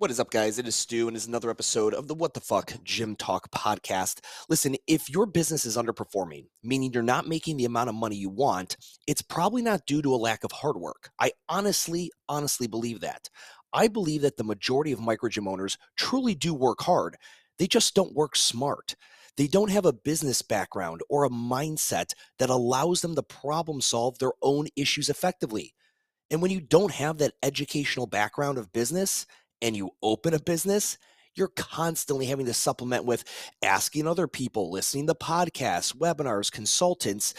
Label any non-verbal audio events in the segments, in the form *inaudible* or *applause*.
What is up, guys? It is Stu, and it's another episode of the What the Fuck Gym Talk podcast. Listen, if your business is underperforming, meaning you're not making the amount of money you want, it's probably not due to a lack of hard work. I honestly, honestly believe that. I believe that the majority of micro gym owners truly do work hard, they just don't work smart. They don't have a business background or a mindset that allows them to problem solve their own issues effectively. And when you don't have that educational background of business, and you open a business, you're constantly having to supplement with asking other people, listening to podcasts, webinars, consultants.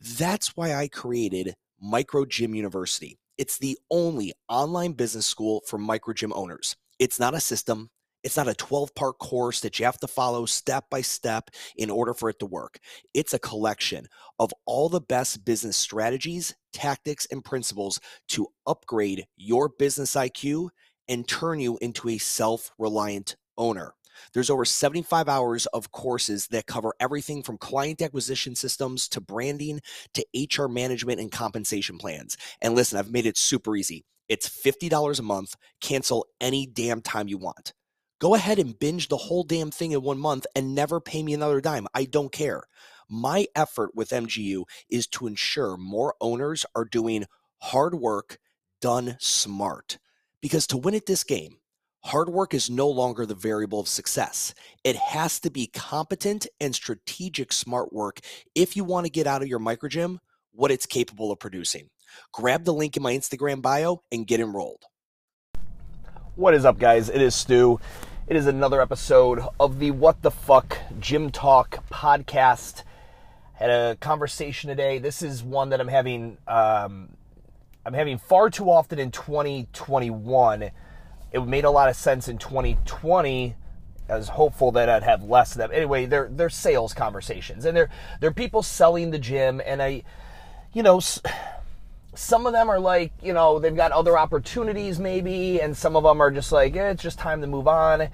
That's why I created Micro Gym University. It's the only online business school for micro gym owners. It's not a system, it's not a 12 part course that you have to follow step by step in order for it to work. It's a collection of all the best business strategies, tactics, and principles to upgrade your business IQ and turn you into a self reliant owner. There's over 75 hours of courses that cover everything from client acquisition systems to branding to HR management and compensation plans. And listen, I've made it super easy. It's $50 a month. Cancel any damn time you want. Go ahead and binge the whole damn thing in one month and never pay me another dime. I don't care. My effort with MGU is to ensure more owners are doing hard work done smart. Because to win at this game, hard work is no longer the variable of success. It has to be competent and strategic smart work if you want to get out of your micro gym what it's capable of producing. Grab the link in my Instagram bio and get enrolled. What is up, guys? It is Stu. It is another episode of the What the Fuck Gym Talk podcast. I Had a conversation today. This is one that I'm having um, I'm having far too often in 2021. It made a lot of sense in 2020. I was hopeful that I'd have less of them. Anyway, they're they're sales conversations, and they're they're people selling the gym, and I, you know. Some of them are like, you know, they've got other opportunities maybe, and some of them are just like, eh, it's just time to move on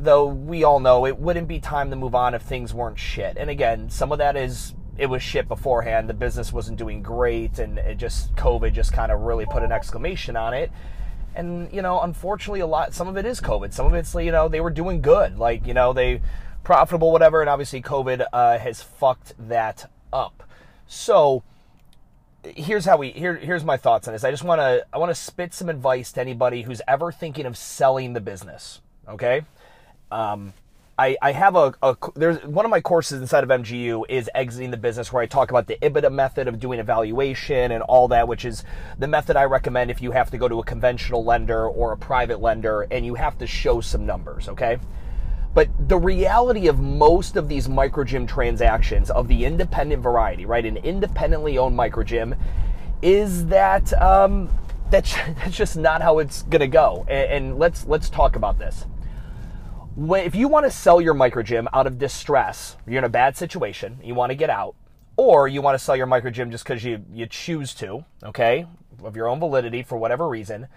though we all know it wouldn't be time to move on if things weren't shit. And again, some of that is it was shit beforehand. The business wasn't doing great, and it just COVID just kind of really put an exclamation on it. And you know, unfortunately, a lot some of it is COVID. Some of it's you know they were doing good, like you know they profitable, whatever. And obviously, COVID uh, has fucked that up. So here's how we here here's my thoughts on this. I just want to I want to spit some advice to anybody who's ever thinking of selling the business. Okay. Um, I, I have a, a, there's one of my courses inside of MGU is exiting the business where I talk about the EBITDA method of doing evaluation and all that, which is the method I recommend if you have to go to a conventional lender or a private lender and you have to show some numbers, okay? But the reality of most of these micro gym transactions of the independent variety, right, an independently owned micro gym, is that um, that's, *laughs* that's just not how it's gonna go. And, and let's let's talk about this when, if you want to sell your micro gym out of distress, you're in a bad situation, you want to get out, or you want to sell your micro gym just because you, you choose to, okay, of your own validity for whatever reason,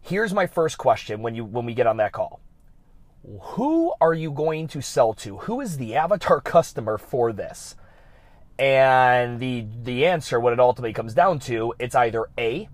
here's my first question when you when we get on that call. Who are you going to sell to? Who is the avatar *laughs* customer for this? And the the answer, what it ultimately comes down to, it's either A,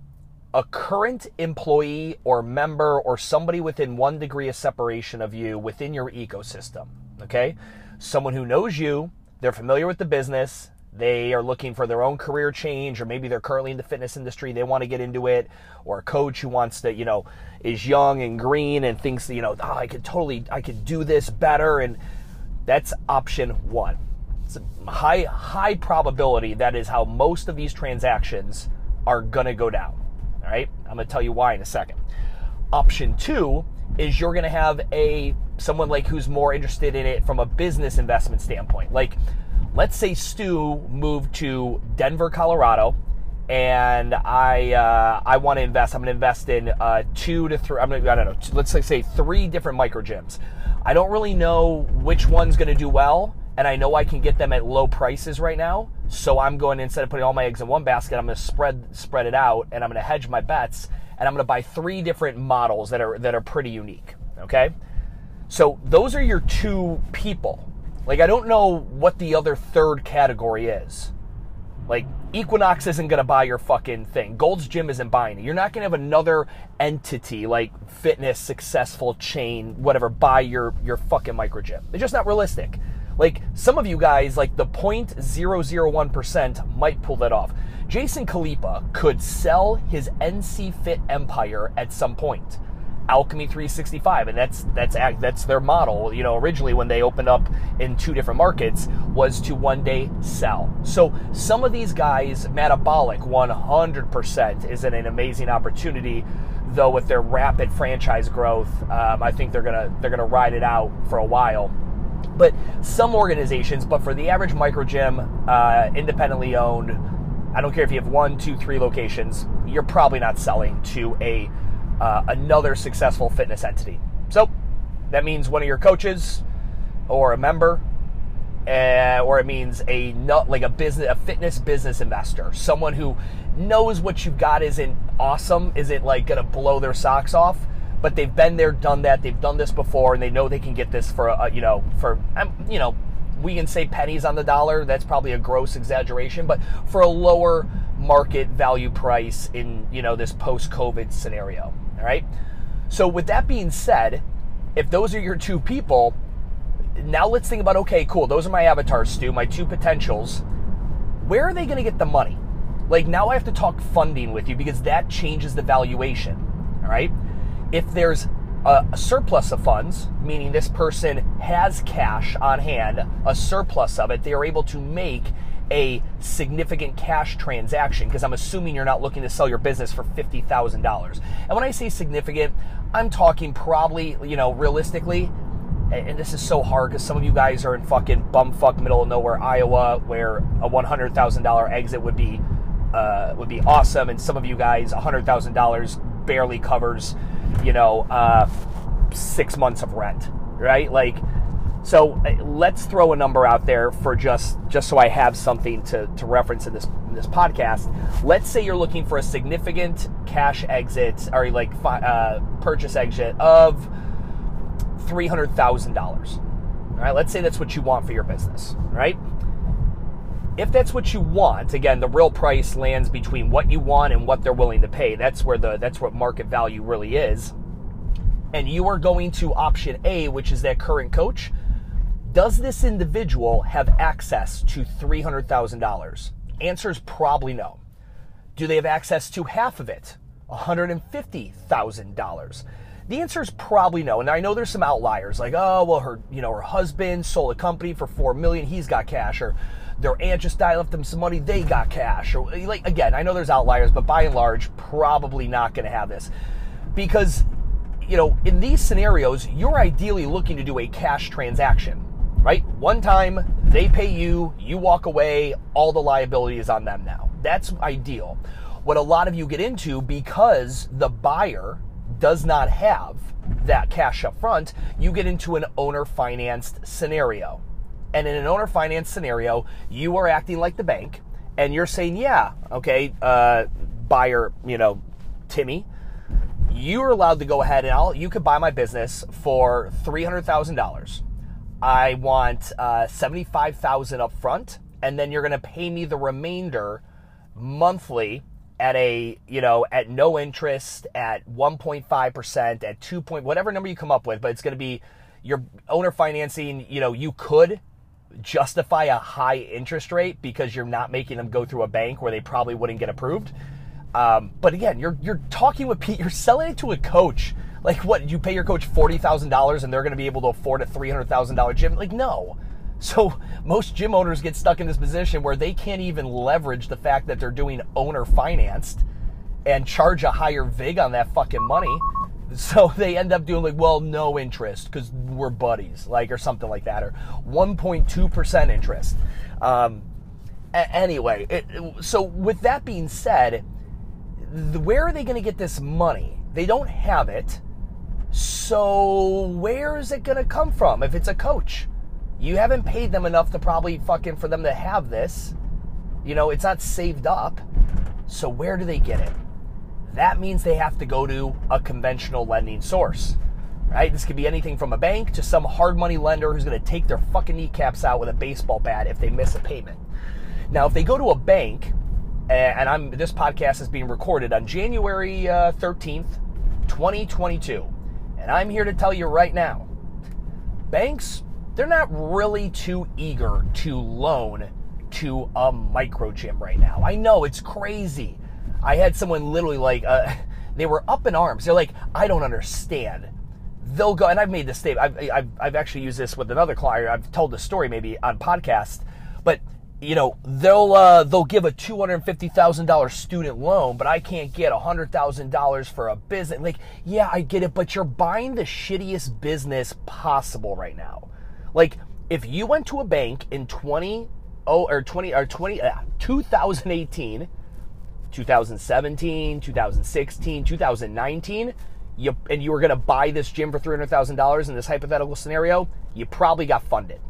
a current employee or member or somebody within one degree of separation of you within your ecosystem. Okay? Someone who knows you, they're familiar with the business, they are looking for their own career change, or maybe they're currently in the fitness industry, they want to get into it, or a coach who wants to, you know, is young and green and thinks, you know, oh, I could totally, I could do this better. And that's option one. It's a high, high probability that is how most of these transactions are going to go down. All right, I'm going to tell you why in a second. Option two is you're going to have a someone like who's more interested in it from a business investment standpoint. Like, let's say Stu moved to Denver, Colorado, and I uh, I want to invest. I'm going to invest in uh, two to three. I'm going to I don't know. Let's say three different micro gyms. I don't really know which one's going to do well and I know I can get them at low prices right now. So I'm going instead of putting all my eggs in one basket, I'm going to spread spread it out, and I'm going to hedge my bets, and I'm going to buy three different models that are that are pretty unique. Okay, so those are your two people. Like I don't know what the other third category is. Like Equinox isn't going to buy your fucking thing. Gold's Gym isn't buying it. You're not going to have another entity like fitness, successful chain, whatever, buy your your fucking micro gym. It's just not realistic. Like some of you guys, like the 0.001% might pull that off. Jason Khalipa could sell his NC Fit empire at some point. Alchemy 365, and that's that's that's their model. You know, originally when they opened up in two different markets was to one day sell. So some of these guys, Metabolic 100% is an amazing opportunity. Though with their rapid franchise growth, um, I think they're gonna they're gonna ride it out for a while. But some organizations, but for the average micro gym, uh, independently owned, I don't care if you have one, two, three locations, you're probably not selling to a uh, another successful fitness entity. So that means one of your coaches or a member, uh, or it means a not like a business, a fitness business investor, someone who knows what you've got isn't awesome, isn't like gonna blow their socks off, but they've been there, done that, they've done this before, and they know they can get this for a, you know for um, you know we can say pennies on the dollar. That's probably a gross exaggeration, but for a lower market value price in you know this post-COVID scenario. All right. So, with that being said, if those are your two people, now let's think about okay, cool, those are my avatars, Stu, my two potentials. Where are they going to get the money? Like, now I have to talk funding with you because that changes the valuation. All right. If there's a, surplus of funds, meaning this person has cash on hand, a surplus of it, they are able to make a significant cash transaction because I'm assuming you're not looking to sell your business for $50,000. And when I say significant, I'm talking probably, you know, realistically, and this is so hard because some of you guys are in fucking bumfuck middle of nowhere Iowa where a $100,000 exit would be uh, would be awesome and some of you guys $100,000 barely covers, you know, uh, 6 months of rent, right? Like so uh, let's throw a number out there for just just so I have something to, to reference in this in this podcast. Let's say you're looking for a significant cash exit or like uh, purchase exit of three hundred thousand dollars. All right, let's say that's what you want for your business. Right? If that's what you want, again, the real price lands between what you want and what they're willing to pay. That's where the that's what market value really is. And you are going to option A, which is that current coach does this individual have access to $300,000? Answer is probably no. Do they have access to half of it? $150,000. The answer is probably no. And I know there's some outliers like, oh, well, her, you know, her husband sold a company for 4 million, he's got cash or their aunt just died, left them some money, they got cash. Or like again, I know there's outliers, but by and large, probably not going to have this. Because you know, in these scenarios, you're ideally looking to do a cash transaction right? One time, they pay you, you walk away, all the liability is on them now. That's ideal. What a lot of you get into because the buyer does not have that cash up front, you get into an owner financed scenario. And in an owner finance scenario, you are acting like the bank and you're saying, yeah, okay, uh, buyer, you know, Timmy, you're allowed to go ahead and I'll, you could buy my business for $300,000 I want uh, 75000 up front, and then you're going to pay me the remainder monthly at a, you know, at no interest, at 1.5%, at 2 point, whatever number you come up with, but it's going to be your owner financing, you know, you could justify a high interest rate because you're not making them go through a bank where they probably wouldn't get approved. Um, but again, you're you're talking with Pete, you're selling it to a coach like, what? You pay your coach forty thousand dollars, and they're going to be able to afford a three hundred thousand dollar gym? Like, no. *laughs* So most gym owners get stuck in this position where they can't even leverage the fact that they're doing owner financed and charge a higher vig on that fucking money. *laughs* So they end up doing like, well, no interest because we're buddies, like, or something like that, or 1.2% interest. Um, a- anyway, it, so with that being said, where are they going to get this money? They don't have it. So where is it going to come from if it's a coach? You haven't paid them enough to probably fucking for them to have this. You know, it's not saved up. So where do they get it? That means they have to go to a conventional lending source. Right? This could be anything from a bank to some hard money lender who's going to take their fucking kneecaps out with a baseball bat if they miss a payment. Now, if they go to a bank and I'm this podcast is being recorded on January uh, 13th, 2022. And I'm here to tell you right now banks, they're not really too eager to loan to a micro gym right now. I know it's crazy. I had someone literally like, uh, *laughs* they were up in arms. They're like, I don't understand. They'll go, and I've made this statement. I've, I've, I've actually used this with another client. I've told the story maybe on podcast, but you know they'll uh, they'll give a two hundred fifty thousand dollars student loan, but I can't get a hundred thousand dollars for a business. Like, yeah, I get it, but you're buying the shittiest business possible right now. Like, if you went to a bank in twenty oh or twenty or twenty uh, 2018, 2017, 2016, 2019, you and you were going to buy this gym for three hundred thousand dollars in this hypothetical scenario, you probably got funded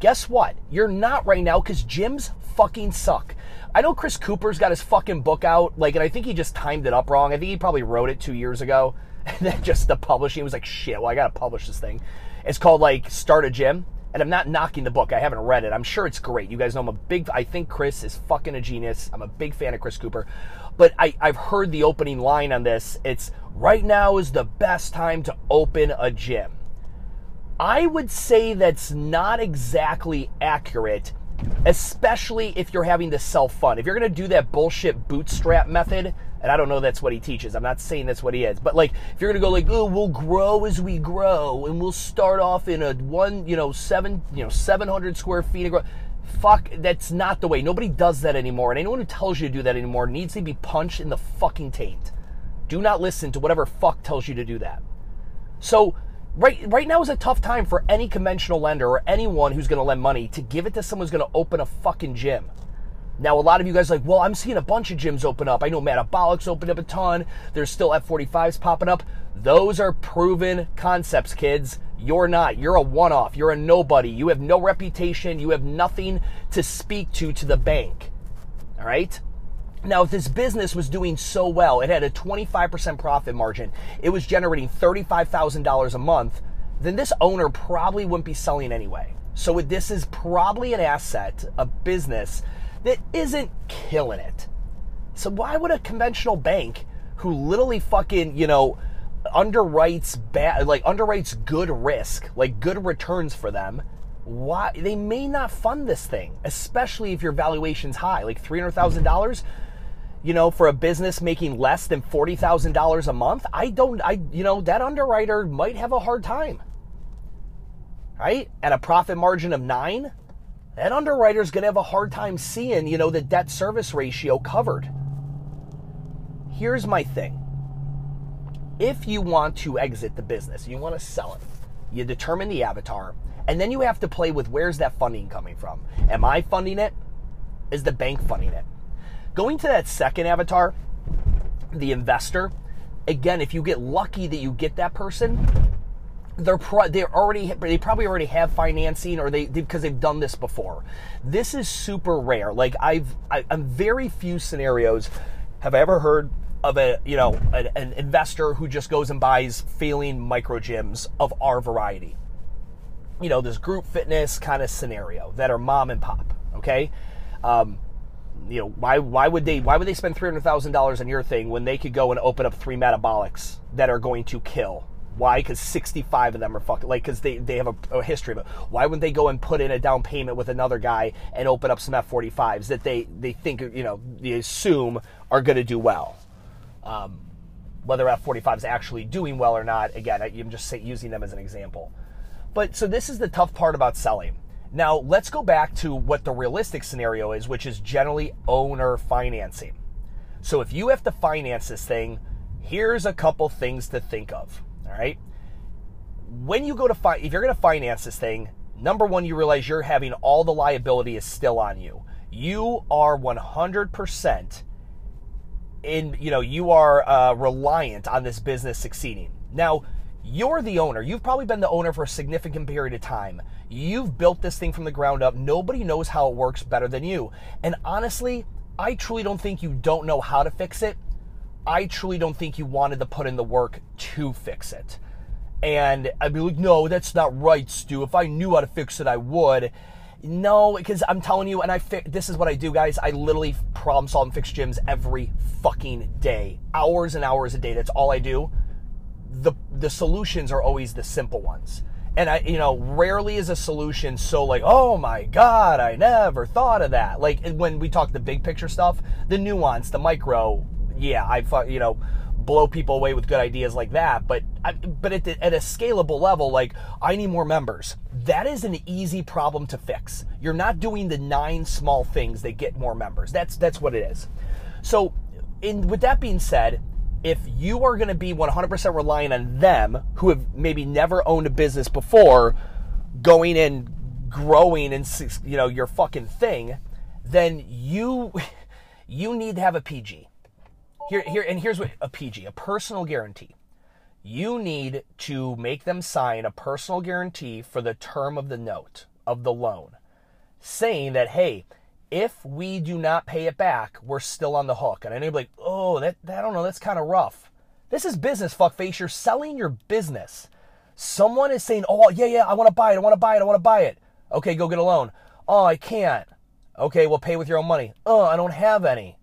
guess what? You're not right now because gyms fucking suck. I know Chris Cooper's got his fucking book out, like, and I think he just timed it up wrong. I think he probably wrote it two years ago, *laughs* and then just the publishing was like, shit, well, I gotta publish this thing. It's called like Start a Gym, and I'm not knocking the book. I haven't read it. I'm sure it's great. You guys know I'm a big. I think Chris is fucking a genius. I'm a big fan of Chris Cooper, but I, I've heard the opening line on this. It's right now is the best time to open a gym. I would say that's not exactly accurate, especially if you're having to self fund. If you're going to do that bullshit bootstrap method, and I don't know that's what he teaches. I'm not saying that's what he is, but like if you're to go like, oh, we'll grow as we grow, and we'll start off in a one, you know, seven, you know, 700 square feet of. Fuck, that's not the way. Nobody does that anymore, and anyone who tells you to do that anymore needs to be punched in the fucking taint. Do not listen to whatever fuck tells you to do that. So right right now is a tough time for any conventional lender or anyone who's going to lend money to give it to someone who's going to open a fucking gym. Now, a lot of you guys like, well, I'm seeing a bunch of gyms open up. I know Metabolics opened up a ton. There's still F45s popping up. Those are proven concepts, kids. You're not. You're a one off. You're a nobody. You have no reputation. You have nothing to speak to to the bank. All right? Now, if this business was doing so well, it had a 25% profit margin, it was generating $35,000 a month, then this owner probably wouldn't be selling anyway. So this is probably an asset, a business that isn't killing it. So why would a conventional bank who literally fucking, you know, underwrites bad like underwrites good risk, like good returns for them, why they may not fund this thing, especially if your valuation's high, like $300,000 you know, for a business making less than $40,000 a month, I don't, I, you know, that underwriter might have a hard time. Right? At a profit margin of nine, that underwriter's going to have a hard time seeing, you know, the debt service ratio covered. Here's my thing. If you want to exit the business, you want to sell it, you determine the avatar, and then you have to play with where's that funding coming from? Am I funding it? Is the bank funding it? Going to that second avatar, the investor, again, if you get lucky that you get that person, they're pro- they're already they probably already have financing or they because they've done this before. This is super rare. Like I've I, am very few scenarios have I ever heard of a you know an, an investor who just goes and buys failing micro gyms of our variety. You know this group fitness kind of scenario that are mom and pop. Okay. Um, you know why why would they why would they spend three hundred thousand dollars on your thing when they could go and open up three metabolics that are going to kill? Why? Because sixty five of them are fucking like because they they have a, a, history of it. Why wouldn't they go and put in a down payment with another guy and open up some F forty fives that they they think you know they assume are going to do well? Um, whether F forty five is actually doing well or not, again, I'm just using them as an example. But so this is the tough part about selling now, let's go back to what the realistic scenario is, which is generally owner financing. So, if you have to finance this thing, here's a couple things to think of. All right. When you go to fi- if you're going to finance this thing, number one, you realize you're having all the liability is still on you. You are 100% in, you know, you are uh, reliant on this business succeeding. Now, you're the owner. You've probably been the owner for a significant period of time. You've built this thing from the ground up. Nobody knows how it works better than you. And honestly, I truly don't think you don't know how to fix it. I truly don't think you wanted to put in the work to fix it. And I'd be like, no, that's not right, Stu. If I knew how to fix it, I would. No, because I'm telling you, and I fi- this is what I do, guys. I literally problem solve and fix gyms every fucking day, hours and hours a day. That's all I do. The the solutions are always the simple ones, and I, you know, rarely is a solution so like, oh my god, I never thought of that. Like when we talk the big picture stuff, the nuance, the micro, yeah, I, you know blow people away with good ideas like that. But but at, the, at a scalable level, like I need more members. That is an easy problem to fix. You're not doing the nine small things that get more members. That's that's what it is. So, in with that being said, if you are going to be 100% relying on them who have maybe never owned a business before, going and growing and you know your fucking thing, then you *laughs* you need to have a PG here, here, and here's what a PG, a personal guarantee. You need to make them sign a personal guarantee for the term of the note, of the loan, saying that, hey, if we do not pay it back, we're still on the hook. And I know like, oh, that, that I don't know, that's kind of rough. This is business, fuckface. You're selling your business. Someone is saying, oh, yeah, yeah, I want to buy it, I want to buy it, I want to buy it. Okay, go get a loan. Oh, I can't. Okay, well, pay with your own money. Oh, I don't have any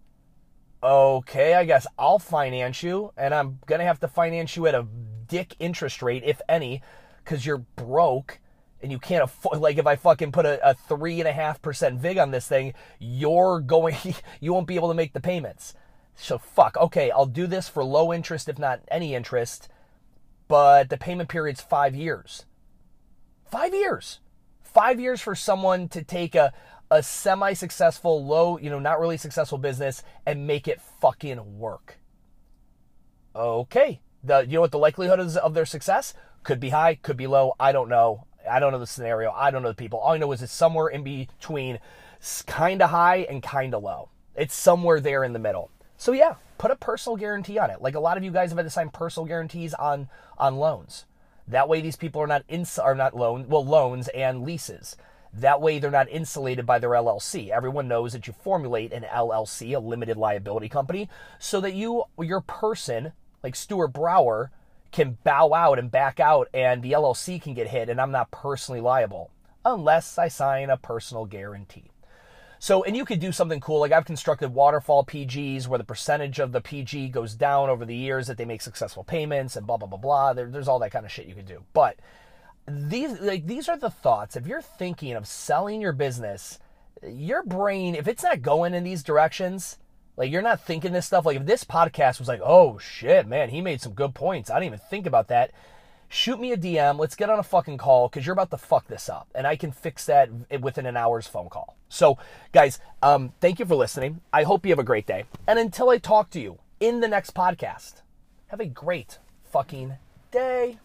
okay, I guess I'll finance you, and I'm gonna have to finance you at a dick interest rate, if any, because you're broke and you can't afford. Like, if I fucking put a, a three and a half percent vig on this thing, you're going, *laughs* you won't be able to make the payments. So fuck. Okay, I'll do this for low interest, if not any interest, but the payment period's five years. Five years. Five years for someone to take a, a semi successful, low, you know, not really successful business and make it fucking work. Okay. The, you know what the likelihood is of their success? Could be high, could be low. I don't know. I don't know the scenario. I don't know the people. All I know is it's somewhere in between kind of high and kind of low. It's somewhere there in the middle. So yeah, put a personal guarantee on it. Like a lot of you guys have had to sign personal guarantees on on loans. That way these people are not ins are not loan well loans and leases. That way, they're not insulated by their LLC. Everyone knows that you formulate an LLC, a limited liability company, so that you, your person, like Stuart Brower, can bow out and back out, and the LLC can get hit, and I'm not personally liable unless I sign a personal guarantee. So, and you could do something cool. Like I've constructed waterfall PGs where the percentage of the PG goes down over the years that they make successful payments and blah, blah, blah, blah. There, there's all that kind of shit you could do. But these like these are the thoughts. If you're thinking of selling your business your brain if it's not going in these directions like you're not thinking this stuff like if this podcast was like oh shit man he made some good points. I didn't even think about that. Shoot me a dm let's get on a fucking call because you're about to fuck this up and i can fix that within an hour's phone call. So guys um, thank you for listening. I hope you have a great day. And until i talk to you in the next podcast have a great fucking day